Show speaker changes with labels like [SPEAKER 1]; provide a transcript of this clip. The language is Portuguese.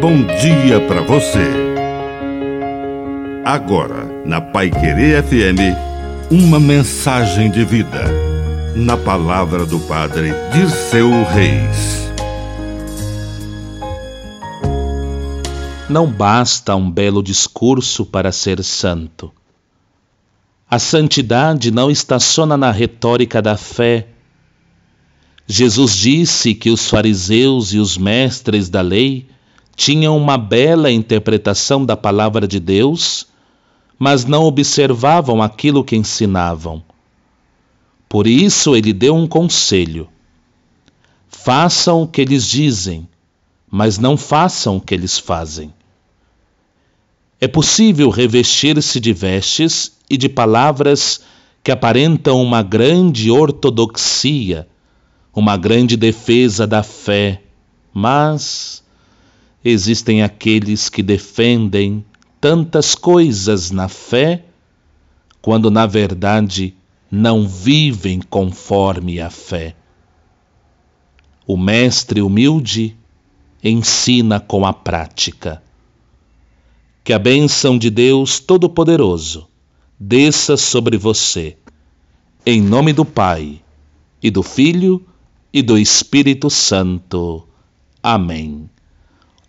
[SPEAKER 1] bom dia para você. Agora, na Pai Querer FM, uma mensagem de vida. Na palavra do Padre Dirceu Reis.
[SPEAKER 2] Não basta um belo discurso para ser santo. A santidade não estaciona na retórica da fé. Jesus disse que os fariseus e os mestres da lei tinham uma bela interpretação da palavra de Deus, mas não observavam aquilo que ensinavam. Por isso ele deu um conselho: façam o que eles dizem, mas não façam o que eles fazem. É possível revestir-se de vestes e de palavras que aparentam uma grande ortodoxia, uma grande defesa da fé, mas existem aqueles que defendem tantas coisas na fé, quando na verdade não vivem conforme a fé. O Mestre humilde ensina com a prática. Que a bênção de Deus Todo-Poderoso desça sobre você, em nome do Pai, e do Filho, e do Espírito Santo. Amém.